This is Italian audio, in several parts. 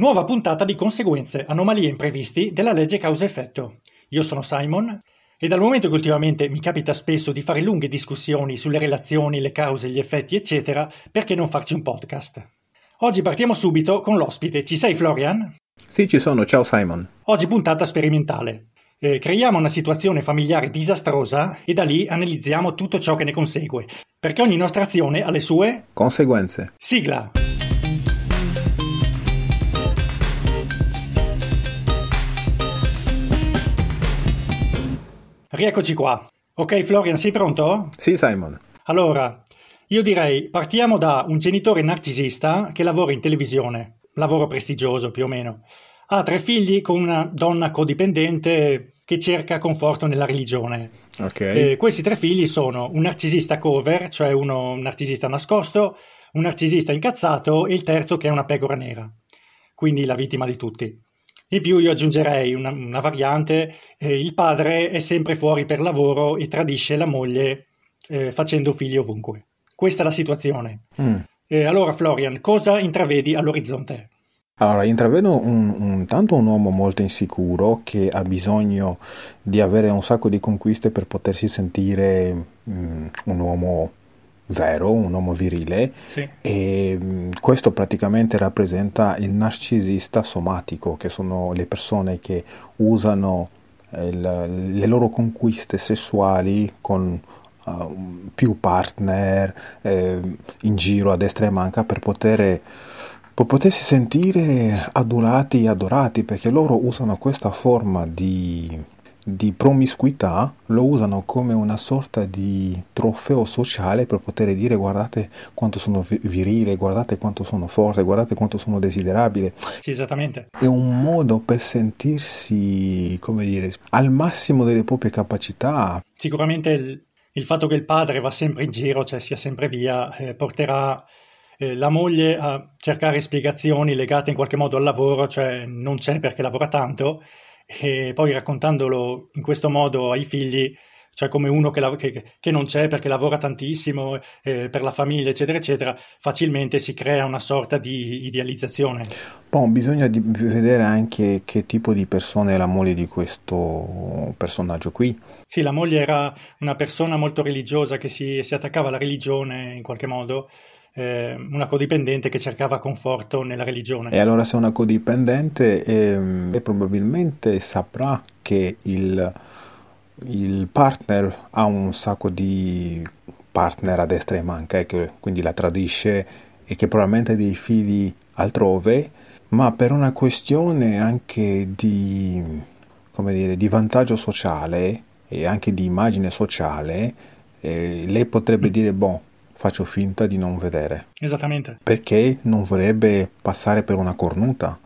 Nuova puntata di conseguenze, anomalie imprevisti della legge causa-effetto. Io sono Simon e dal momento che ultimamente mi capita spesso di fare lunghe discussioni sulle relazioni, le cause, gli effetti, eccetera, perché non farci un podcast? Oggi partiamo subito con l'ospite. Ci sei Florian? Sì, ci sono. Ciao Simon. Oggi puntata sperimentale. Eh, creiamo una situazione familiare disastrosa e da lì analizziamo tutto ciò che ne consegue, perché ogni nostra azione ha le sue conseguenze. Sigla. Rieccoci qua. Ok Florian, sei pronto? Sì Simon. Allora, io direi partiamo da un genitore narcisista che lavora in televisione, lavoro prestigioso più o meno. Ha tre figli con una donna codipendente che cerca conforto nella religione. Okay. Eh, questi tre figli sono un narcisista cover, cioè uno, un narcisista nascosto, un narcisista incazzato e il terzo che è una pecora nera, quindi la vittima di tutti. In più io aggiungerei una, una variante, eh, il padre è sempre fuori per lavoro e tradisce la moglie eh, facendo figli ovunque. Questa è la situazione. Mm. Eh, allora Florian, cosa intravedi all'orizzonte? Allora, intravedo un, un, tanto un uomo molto insicuro che ha bisogno di avere un sacco di conquiste per potersi sentire mm, un uomo vero, un uomo virile sì. e mm, questo praticamente rappresenta il narcisista somatico, che sono le persone che usano il, eh, le loro conquiste sessuali con uh, più partner eh, in giro a destra e manca per poter per potersi sentire adulati e adorati perché loro usano questa forma di di promiscuità lo usano come una sorta di trofeo sociale per poter dire guardate quanto sono virile, guardate quanto sono forte, guardate quanto sono desiderabile. Sì, esattamente. È un modo per sentirsi, come dire, al massimo delle proprie capacità. Sicuramente il, il fatto che il padre va sempre in giro, cioè sia sempre via, eh, porterà eh, la moglie a cercare spiegazioni legate in qualche modo al lavoro, cioè non c'è perché lavora tanto e poi raccontandolo in questo modo ai figli, cioè come uno che, la, che, che non c'è perché lavora tantissimo eh, per la famiglia, eccetera, eccetera, facilmente si crea una sorta di idealizzazione. Bon, bisogna di vedere anche che tipo di persona è la moglie di questo personaggio qui. Sì, la moglie era una persona molto religiosa che si, si attaccava alla religione in qualche modo eh, una codipendente che cercava conforto nella religione. E allora se una codipendente eh, probabilmente saprà che il, il, partner ha un sacco di partner a destra e manca e che quindi la tradisce e che probabilmente ha dei figli altrove, ma per una questione anche di, dire, di vantaggio sociale e anche di immagine sociale, eh, lei potrebbe dire, boh, faccio finta di non vedere. Esattamente. Perché non vorrebbe passare per una cornuta,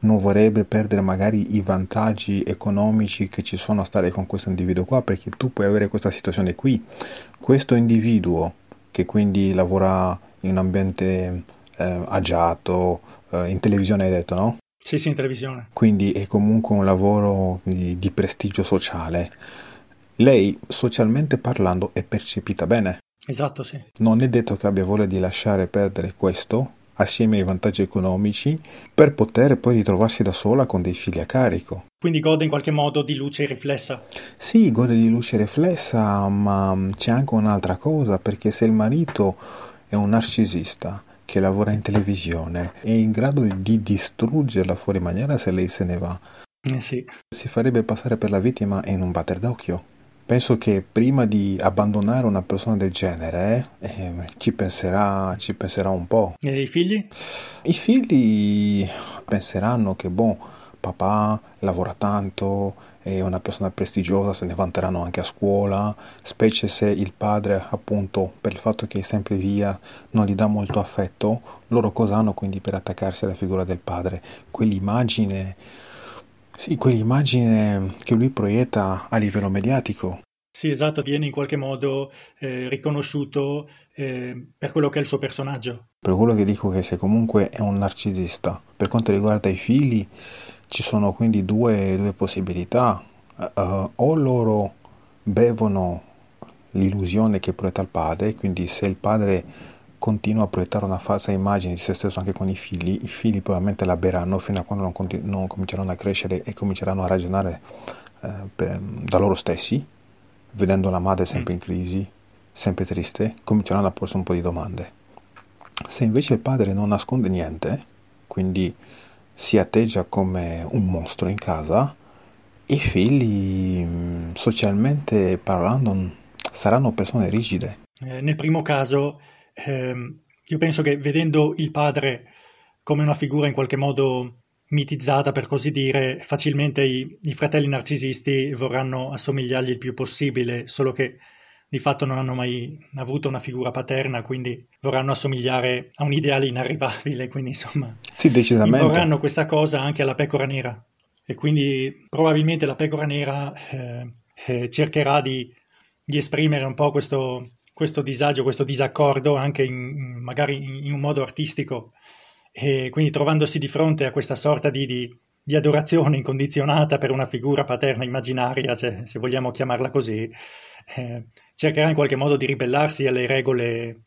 non vorrebbe perdere magari i vantaggi economici che ci sono a stare con questo individuo qua, perché tu puoi avere questa situazione qui. Questo individuo che quindi lavora in un ambiente eh, agiato, eh, in televisione hai detto, no? Sì, sì, in televisione. Quindi è comunque un lavoro di, di prestigio sociale. Lei, socialmente parlando, è percepita bene. Esatto, sì. Non è detto che abbia voglia di lasciare perdere questo assieme ai vantaggi economici per poter poi ritrovarsi da sola con dei figli a carico. Quindi gode in qualche modo di luce riflessa? Sì, gode di luce riflessa, ma c'è anche un'altra cosa, perché se il marito è un narcisista che lavora in televisione, è in grado di distruggerla fuori maniera se lei se ne va. Eh sì. Si farebbe passare per la vittima in un batter d'occhio. Penso che prima di abbandonare una persona del genere eh, ci, penserà, ci penserà un po'. E i figli? I figli penseranno che, boh, papà lavora tanto, è una persona prestigiosa, se ne vanteranno anche a scuola, specie se il padre, appunto, per il fatto che è sempre via, non gli dà molto affetto, loro cosa hanno quindi per attaccarsi alla figura del padre? Quell'immagine sì, quell'immagine che lui proietta a livello mediatico. Sì, esatto, viene in qualche modo eh, riconosciuto eh, per quello che è il suo personaggio. Per quello che dico che se comunque è un narcisista. Per quanto riguarda i figli, ci sono quindi due, due possibilità. Uh, o loro bevono l'illusione che proietta il padre, quindi se il padre continua a proiettare una falsa immagine di se stesso anche con i figli, i figli probabilmente la berranno fino a quando non, continu- non cominceranno a crescere e cominceranno a ragionare eh, per, da loro stessi, vedendo la madre sempre in crisi, sempre triste, cominceranno a porsi un po' di domande. Se invece il padre non nasconde niente, quindi si atteggia come un mostro in casa, i figli mm, socialmente parlando saranno persone rigide. Eh, nel primo caso, ehm, io penso che vedendo il padre come una figura in qualche modo mitizzata, per così dire, facilmente i, i fratelli narcisisti vorranno assomigliargli il più possibile, solo che di fatto non hanno mai avuto una figura paterna, quindi vorranno assomigliare a un ideale inarrivabile, quindi insomma sì, decisamente. vorranno questa cosa anche alla pecora nera e quindi probabilmente la pecora nera eh, eh, cercherà di, di, esprimere un po' questo, questo, disagio, questo disaccordo anche in, magari in, un modo artistico e quindi trovandosi di fronte a questa sorta di, di, di adorazione incondizionata per una figura paterna immaginaria, cioè, se vogliamo chiamarla così, eh, cercherà in qualche modo di ribellarsi alle regole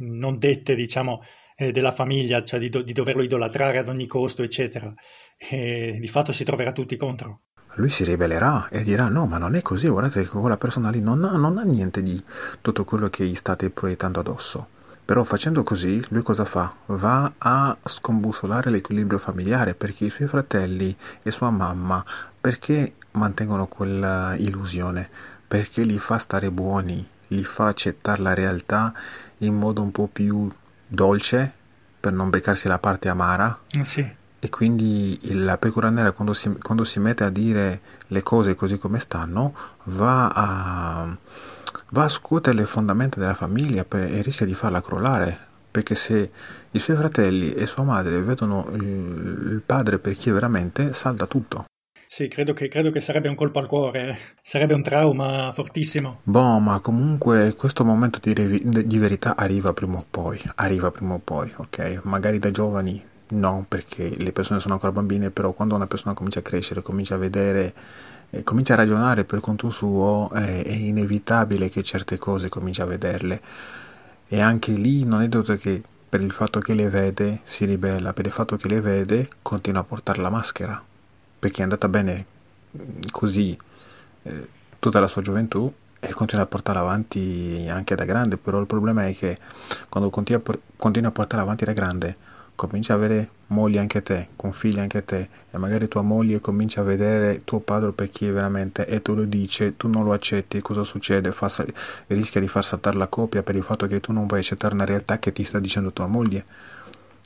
non dette, diciamo, eh, della famiglia, cioè di, do- di, doverlo idolatrare ad ogni costo, eccetera. E di fatto si troverà tutti contro. Lui si ribellerà e dirà: No, ma non è così. Guardate che quella persona lì non ha, non ha niente di tutto quello che gli state proiettando addosso. Però facendo così, lui cosa fa? Va a scombussolare l'equilibrio familiare perché i suoi fratelli e sua mamma, perché mantengono quella illusione? perché li fa stare buoni, li fa accettare la realtà in modo un po' più dolce per non beccarsi la parte amara. Sì. E quindi la pecora nera quando si, quando si, mette a dire le cose così come stanno va a, va a scuotere le fondamenta della famiglia per, e rischia di farla crollare perché se i suoi fratelli e sua madre vedono il, il padre per chi è veramente salta tutto. Sì, credo che, credo che, sarebbe un colpo al cuore, sarebbe un trauma fortissimo. Boh, ma comunque questo momento di, revi- di, verità arriva prima o poi, arriva prima o poi, ok? Magari da giovani no, perché le persone sono ancora bambine, però quando una persona comincia a crescere, comincia a vedere, eh, comincia a ragionare per conto suo, eh, è inevitabile che certe cose comincia a vederle. E anche lì non è detto che per il fatto che le vede si ribella, per il fatto che le vede continua a portare la maschera perché è andata bene mm, così eh, tutta la sua gioventù e continua a portare avanti anche da grande, però il problema è che quando continui a, continui a portare avanti da grande cominci a avere moglie anche te, con figli anche te e magari tua moglie comincia a vedere tuo padre per chi è veramente e tu lo dici, tu non lo accetti, cosa succede? Fa, rischia di far saltare la coppia per il fatto che tu non vuoi accettare una realtà che ti sta dicendo tua moglie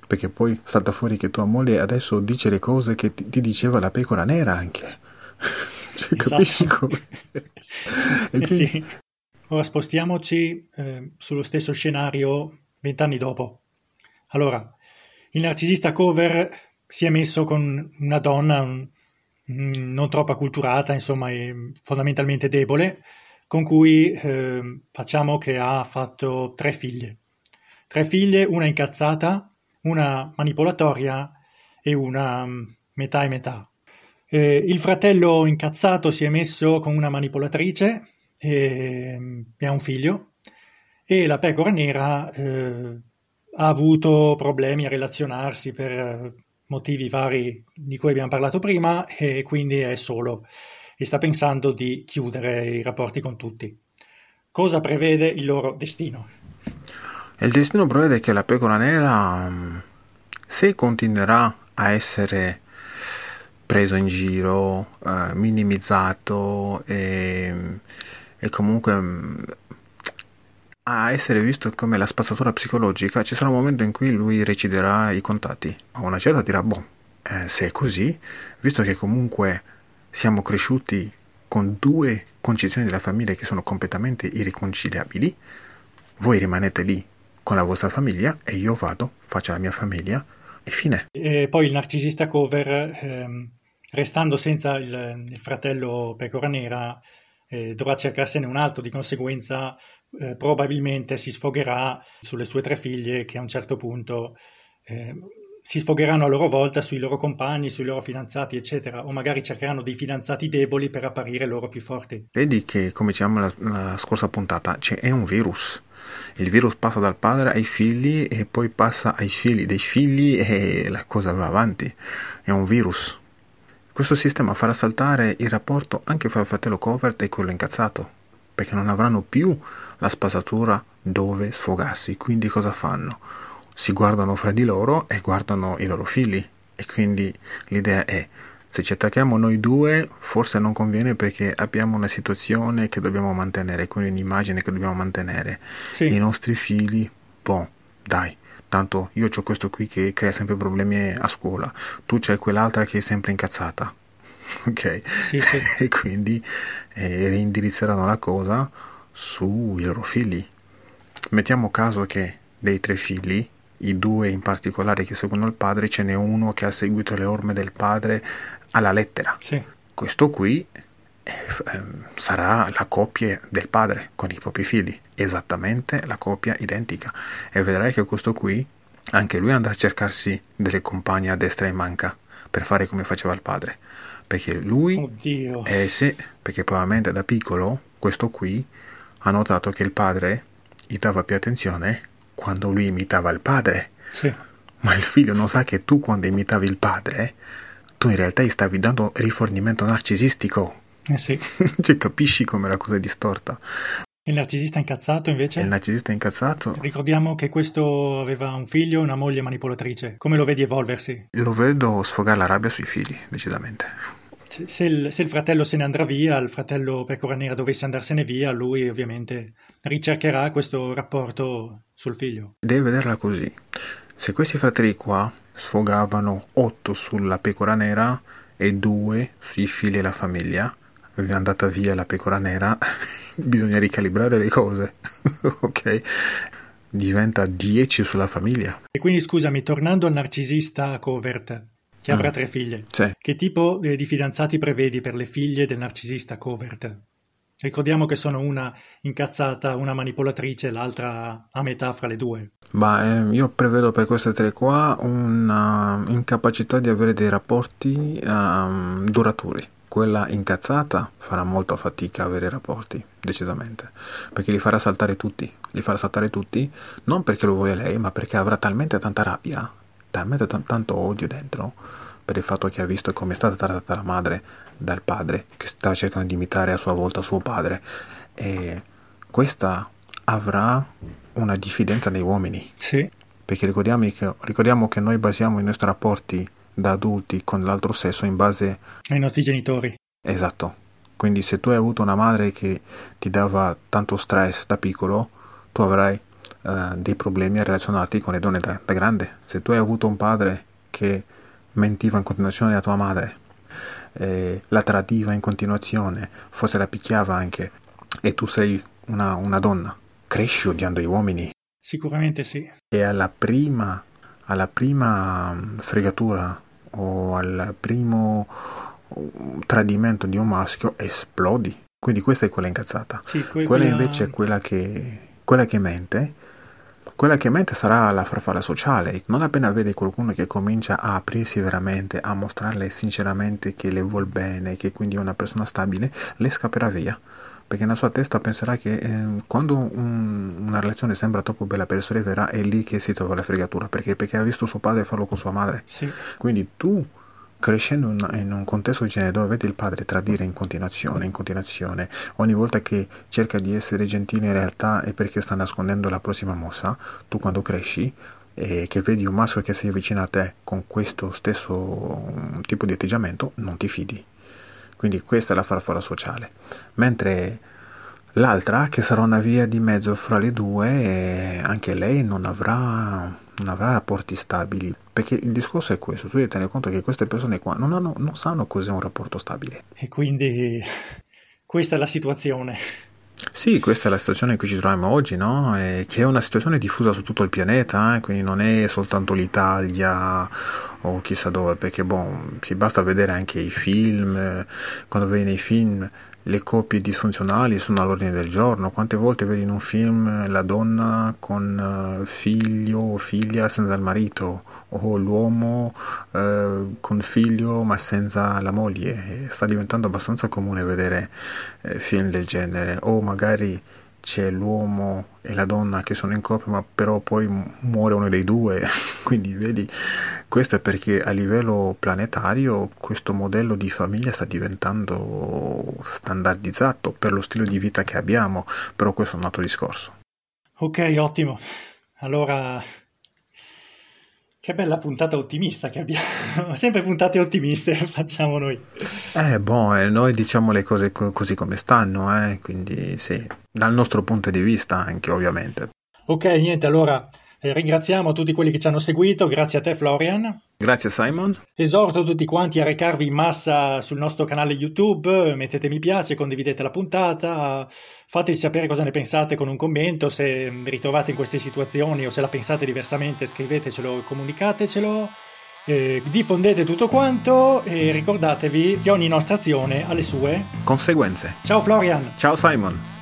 perché poi salta fuori che tua moglie adesso dice le cose che ti, ti diceva la pecora nera anche. cioè, esatto. Capisci come? quindi... sì. Ora spostiamoci eh, sullo stesso scenario vent'anni dopo. Allora, il narcisista cover si è messo con una donna un, non troppo acculturata, insomma, fondamentalmente debole, con cui eh, facciamo che ha fatto tre figlie. Tre figlie, una incazzata, una manipolatoria e una mm, metà e metà. Eh, il fratello incazzato si è messo con una manipolatrice e, mm, e ha un figlio e la pecora nera eh, ha avuto problemi a relazionarsi per eh, motivi vari di cui abbiamo parlato prima e quindi è solo e sta pensando di chiudere i rapporti con tutti. Cosa prevede il loro destino? Il destino prevede che la pecora nera, mm, se continuerà a essere preso in giro, eh, minimizzato e, e comunque mm, a essere visto come la spazzatura psicologica, ci sarà un momento in cui lui reciderà i contatti. A una certa dirà, boh, eh, se è così, visto che comunque siamo cresciuti con due concezioni della famiglia che sono completamente irriconciliabili, voi rimanete lì con la vostra famiglia e io vado, faccio la mia famiglia e fine. E poi il narcisista cover, ehm, restando senza il, il, fratello pecora nera, eh, dovrà cercarsene un altro, di conseguenza eh, probabilmente si sfogherà sulle sue tre figlie che a un certo punto eh, si sfogheranno a loro volta sui loro compagni, sui loro fidanzati, eccetera, o magari cercheranno dei fidanzati deboli per apparire loro più forti. Vedi che, come dicevamo la, la scorsa puntata, c'è un virus Il virus passa dal padre ai figli e poi passa ai figli dei figli e la cosa va avanti. È un virus. Questo sistema farà saltare il rapporto anche fra il fratello covert e quello incazzato, perché non avranno più la spasatura dove sfogarsi. Quindi cosa fanno? Si guardano fra di loro e guardano i loro figli. E quindi l'idea è se ci attacchiamo noi due forse non conviene perché abbiamo una situazione che dobbiamo mantenere, quindi un'immagine che dobbiamo mantenere. Sì. I nostri figli, boh, dai, tanto io ho questo qui che crea sempre problemi a scuola, tu c'hai quell'altra che è sempre incazzata. Ok? Sì, sì. e quindi eh, reindirizzeranno la cosa sui loro figli. Mettiamo caso che dei tre figli, i due in particolare che seguono il padre, ce n'è uno che ha seguito le orme del padre alla lettera. Sì. Questo qui eh, ehm, sarà la coppia del padre con i propri figli, esattamente la coppia identica. E vedrai che questo qui, anche lui andrà a cercarsi delle compagne a destra e manca per fare come faceva il padre. Perché lui, Oddio. eh sì, perché probabilmente da piccolo questo qui ha notato che il padre gli dava più attenzione quando lui imitava il padre. Sì. Ma il figlio non sa che tu quando imitavi il padre tu in realtà gli stavi dando rifornimento narcisistico. Eh sì. cioè, capisci come la cosa è distorta. Il narcisista incazzato invece? Il narcisista incazzato. Ricordiamo che questo aveva un figlio e una moglie manipolatrice. Come lo vedi evolversi? Lo vedo sfogare la rabbia sui figli, decisamente. Se, il, se il, fratello se ne andrà via, il fratello pecora nera dovesse andarsene via, lui ovviamente ricercherà questo rapporto sul figlio. Devi vederla così. Se questi fratelli qua sfogavano 8 sulla pecora nera e 2 sui figli e la famiglia. È andata via la pecora nera, bisogna ricalibrare le cose, ok? Diventa 10 sulla famiglia. E quindi scusami, tornando al narcisista covert, che avrà mm. tre figlie, sì. che tipo di fidanzati prevedi per le figlie del narcisista covert? Ricordiamo che sono una incazzata, una manipolatrice, l'altra a metà fra le due. Ma eh, io prevedo per queste tre qua una incapacità di avere dei rapporti um, duraturi. Quella incazzata farà molta fatica a avere rapporti, decisamente, perché li farà saltare tutti, li farà saltare tutti, non perché lo vuole lei, ma perché avrà talmente tanta rabbia, talmente t- tanto odio dentro, per il fatto che ha visto come è stata trattata la madre dal padre, che sta cercando di imitare a sua volta suo padre, e questa avrà una diffidenza nei uomini. Sì. Perché ricordiamo che, ricordiamo che noi basiamo i nostri rapporti da adulti con l'altro sesso in base ai nostri genitori. Esatto. Quindi se tu hai avuto una madre che ti dava tanto stress da piccolo, tu avrai uh, dei problemi a relazionarti con le donne da, da, grande. Se tu hai avuto un padre che mentiva in continuazione a tua madre, eh, la tradiva in continuazione, forse la picchiava anche, e tu sei una, una donna, cresci odiando gli uomini. Sicuramente sì. E alla prima, alla prima mm, fregatura o al primo mm, tradimento di un maschio esplodi. Quindi questa è quella incazzata. Sì, que- quella, quella invece è quella che, quella che mente. Quella che mente sarà la farfalla sociale. Non appena vede qualcuno che comincia a aprirsi veramente, a mostrarle sinceramente che le vuol bene, che quindi è una persona stabile, le scapperà via perché nella sua testa penserà che eh, quando un, una relazione sembra troppo bella per essere vera è lì che si trova la fregatura, perché, perché ha visto suo padre farlo con sua madre. Sì. Quindi tu crescendo in, un contesto genere dove vedi il padre tradire in continuazione, in continuazione, ogni volta che cerca di essere gentile in realtà è perché sta nascondendo la prossima mossa, tu quando cresci e che vedi un maschio che si avvicina a te con questo stesso mm, tipo di atteggiamento, non ti fidi. Quindi questa è la farfalla sociale. Mentre l'altra, che sarà una via di mezzo fra le due, anche lei non avrà, non avrà rapporti stabili. Perché il discorso è questo, tu devi tenere conto che queste persone qua non, hanno, non sanno cos'è un rapporto stabile. E quindi questa è la situazione. Sì, questa è la situazione in cui ci troviamo oggi, no? E che è una situazione diffusa su tutto il pianeta, eh? quindi non è soltanto l'Italia o chissà dove, perché boh, si basta vedere anche i film, eh, quando vedi nei film le coppie disfunzionali sono all'ordine del giorno. Quante volte vedi in un film la donna con uh, figlio o figlia senza il marito o l'uomo uh, con figlio ma senza la moglie? Sta diventando abbastanza comune vedere uh, film del genere o magari c'è l'uomo e la donna che sono in coppia, ma però poi muore uno dei due. Quindi vedi, questo è perché a livello planetario questo modello di famiglia sta diventando standardizzato per lo stile di vita che abbiamo, però questo è un altro discorso. Ok, ottimo. Allora che bella puntata ottimista che abbiamo, sempre puntate ottimiste facciamo noi. Eh, boh, eh, noi diciamo le cose co- così come stanno, eh, quindi sì, dal nostro punto di vista anche ovviamente. Ok, niente, allora eh, ringraziamo tutti quelli che ci hanno seguito, grazie a te Florian. Grazie Simon. Esorto tutti quanti a recarvi in massa sul nostro canale YouTube, mettete mi piace, condividete la puntata, fateci sapere cosa ne pensate con un commento, se vi ritrovate in queste situazioni o se la pensate diversamente scrivetecelo, comunicatecelo. Eh, diffondete tutto quanto e ricordatevi che ogni nostra azione ha le sue conseguenze. Ciao Florian. Ciao Simon.